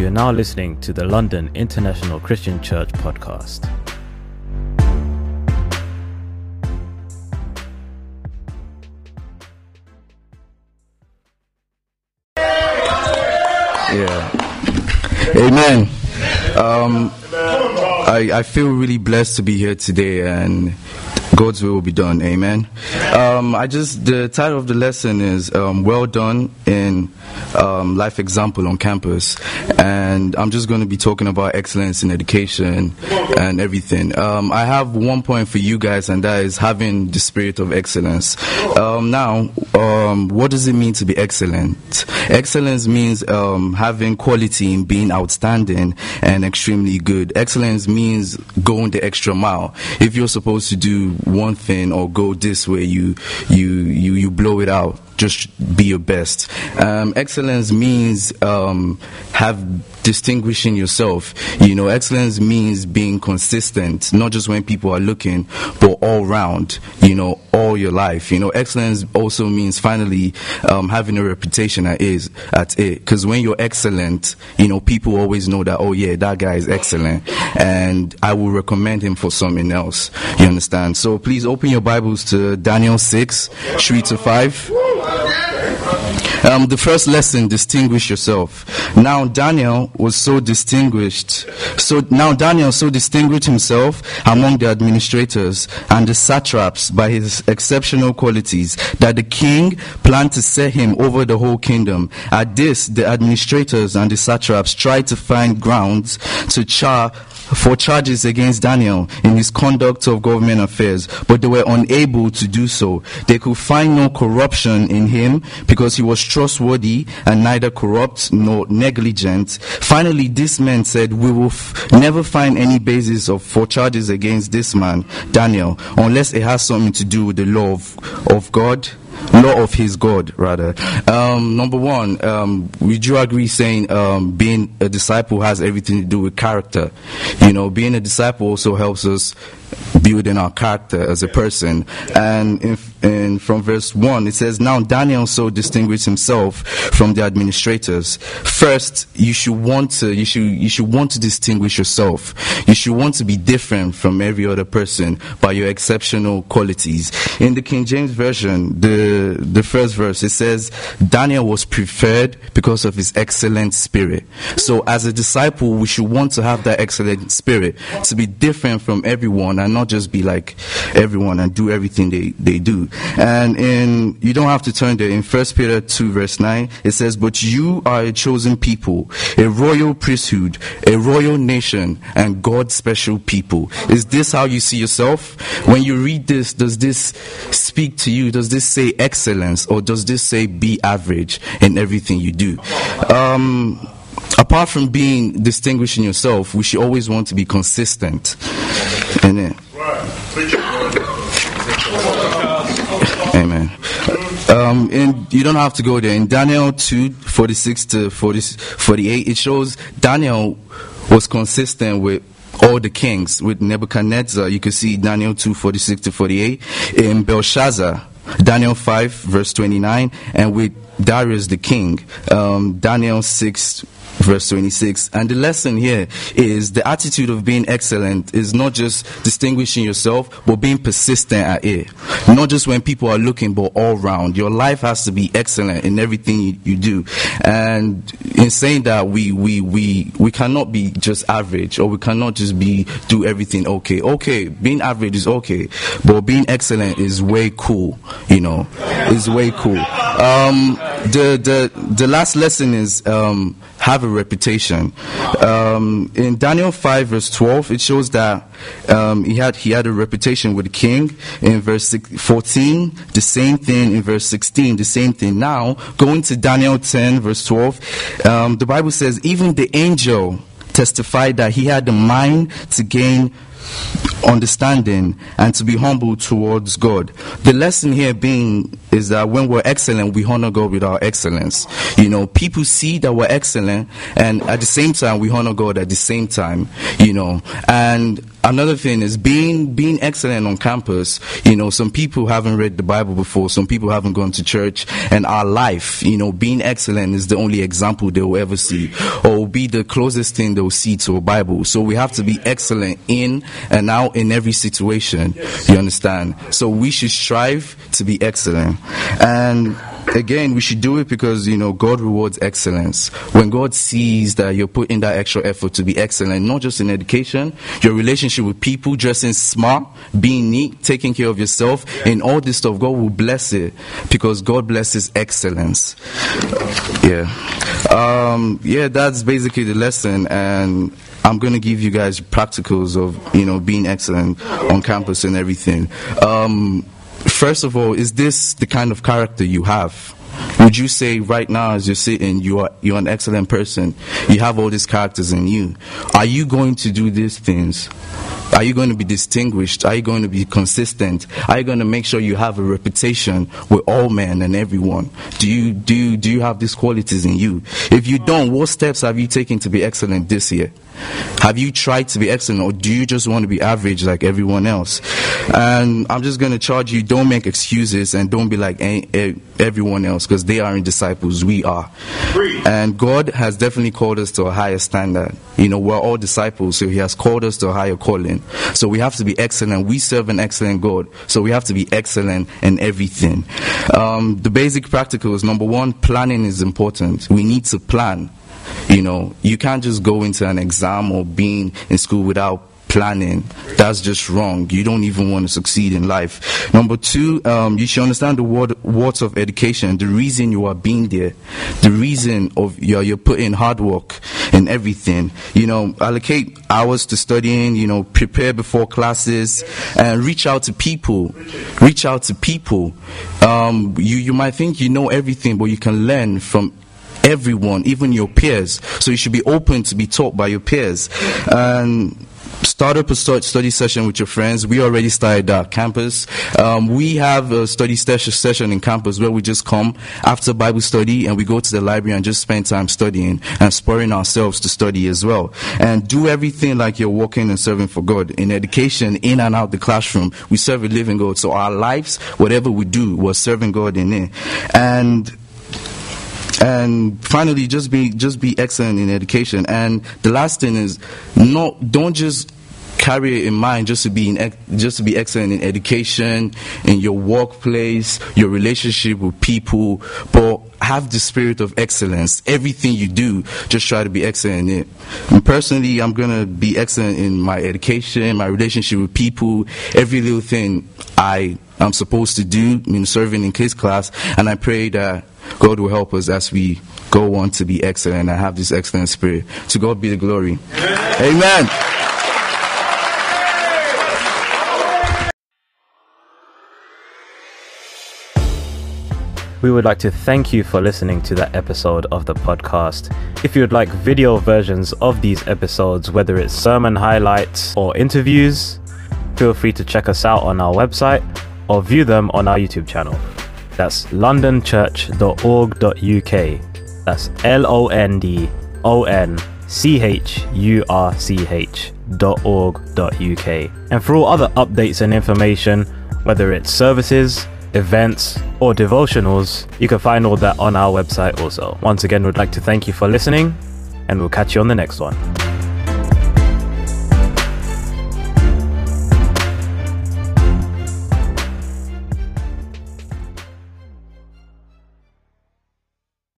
You are now listening to the London International Christian Church podcast. Yeah. Amen. Um, I, I feel really blessed to be here today and God's will will be done. Amen. Um, I just the title of the lesson is um, "Well Done" in um, Life Example on Campus, and I'm just going to be talking about excellence in education and everything. Um, I have one point for you guys, and that is having the spirit of excellence. Um, now, um, what does it mean to be excellent? Excellence means having quality in being outstanding and extremely good. Excellence means going the extra mile. If you're supposed to do one thing or go this way, you you you you blow it out. Just be your best. Um, excellence means um, have distinguishing yourself. You know, excellence means being consistent, not just when people are looking, but all round. You know, all your life. You know, excellence also means finally um, having a reputation at is at it. Because when you're excellent, you know, people always know that. Oh yeah, that guy is excellent, and I will recommend him for something else. You understand? So please open your Bibles to Daniel six, three to five. Um, the first lesson, distinguish yourself. Now Daniel was so distinguished. So now Daniel so distinguished himself among the administrators and the satraps by his exceptional qualities that the king planned to set him over the whole kingdom. At this, the administrators and the satraps tried to find grounds to char for charges against Daniel in his conduct of government affairs, but they were unable to do so. They could find no corruption in him because he was trustworthy and neither corrupt nor negligent. Finally, this man said, "We will f- never find any basis of, for charges against this man, Daniel, unless it has something to do with the law of, of God." Law of his God, rather. Um, number one, um, would you agree saying um, being a disciple has everything to do with character? You know, being a disciple also helps us building our character as a person. And in, in, from verse 1, it says, Now Daniel so distinguished himself from the administrators. First, you should want to, you should, you should want to distinguish yourself. You should want to be different from every other person by your exceptional qualities. In the King James Version, the, the first verse, it says, Daniel was preferred because of his excellent spirit. So as a disciple, we should want to have that excellent spirit, to be different from everyone and not just be like everyone and do everything they, they do. And in, you don't have to turn there, in 1 Peter 2 verse 9, it says, But you are a chosen people, a royal priesthood, a royal nation, and God's special people. Is this how you see yourself? When you read this, does this speak to you? Does this say excellence or does this say be average in everything you do? Um, apart from being distinguishing yourself, we should always want to be consistent. Amen. Amen. Um, and you don't have to go there. In Daniel 2, 46 to 40, 48, it shows Daniel was consistent with all the kings. With Nebuchadnezzar, you can see Daniel 2, 46 to 48. In Belshazzar, Daniel 5, verse 29. And with Darius the king, um, Daniel 6, verse 26. And the lesson here is the attitude of being excellent is not just distinguishing yourself, but being persistent at it. Not just when people are looking, but all round. Your life has to be excellent in everything you, you do. And in saying that, we, we, we, we cannot be just average or we cannot just be, do everything okay. Okay, being average is okay, but being excellent is way cool, you know, is way cool. Um, the, the, the last lesson is, um, have a reputation. Um, in Daniel 5 verse 12, it shows that um, he had he had a reputation with the king. In verse 14, the same thing. In verse 16, the same thing. Now, going to Daniel 10 verse 12, um, the Bible says even the angel testified that he had the mind to gain understanding and to be humble towards God. The lesson here being is that when we're excellent, we honor God with our excellence. You know, people see that we're excellent and at the same time we honor God at the same time, you know. And another thing is being being excellent on campus. You know, some people haven't read the Bible before, some people haven't gone to church, and our life, you know, being excellent is the only example they will ever see, or will be the closest thing they will see to a Bible. So we have to be excellent in and out in every situation. You understand? So we should strive to be excellent, and again, we should do it because, you know, God rewards excellence. When God sees that you're putting that extra effort to be excellent, not just in education, your relationship with people, dressing smart, being neat, taking care of yourself, and all this stuff, God will bless it because God blesses excellence. Yeah. Um, yeah, that's basically the lesson. And I'm going to give you guys practicals of, you know, being excellent on campus and everything. Um, first of all, is this the kind of character you have? Would you say right now as you're sitting, you are you're an excellent person? You have all these characters in you. Are you going to do these things? Are you going to be distinguished? Are you going to be consistent? Are you going to make sure you have a reputation with all men and everyone? Do you do you, do you have these qualities in you? If you don't, what steps have you taken to be excellent this year? Have you tried to be excellent or do you just want to be average like everyone else? And I'm just going to charge you don't make excuses and don't be like everyone else because they aren't disciples, we are. And God has definitely called us to a higher standard. You know, we're all disciples, so He has called us to a higher calling. So we have to be excellent. We serve an excellent God, so we have to be excellent in everything. Um, the basic practicals number one, planning is important. We need to plan. You know, you can't just go into an exam or being in school without planning. That's just wrong. You don't even want to succeed in life. Number two, um, you should understand the word, words of education, the reason you are being there, the reason of you're, you're putting hard work and everything. You know, allocate hours to studying, you know, prepare before classes and reach out to people. Reach out to people. Um, you, you might think you know everything, but you can learn from everyone, even your peers. So you should be open to be taught by your peers. And start up a study session with your friends. We already started that campus. Um, we have a study session in campus where we just come after Bible study and we go to the library and just spend time studying and spurring ourselves to study as well. And do everything like you're working and serving for God. In education, in and out the classroom, we serve a living God. So our lives, whatever we do, we're serving God in it. And and finally just be just be excellent in education. And the last thing is not don't just carry it in mind just to be in, just to be excellent in education in your workplace your relationship with people but have the spirit of excellence. Everything you do just try to be excellent in it. And personally i'm going to be excellent in my education my relationship with people every little thing i am supposed to do in serving in kids class. And i pray that God will help us as we go on to be excellent and have this excellent spirit. To God be the glory. Amen. Amen. We would like to thank you for listening to that episode of the podcast. If you would like video versions of these episodes, whether it's sermon highlights or interviews, feel free to check us out on our website or view them on our YouTube channel. That's londonchurch.org.uk. That's L O N D O N C H U R C H dot org dot uk. And for all other updates and information, whether it's services, events, or devotionals, you can find all that on our website also. Once again, we'd like to thank you for listening, and we'll catch you on the next one.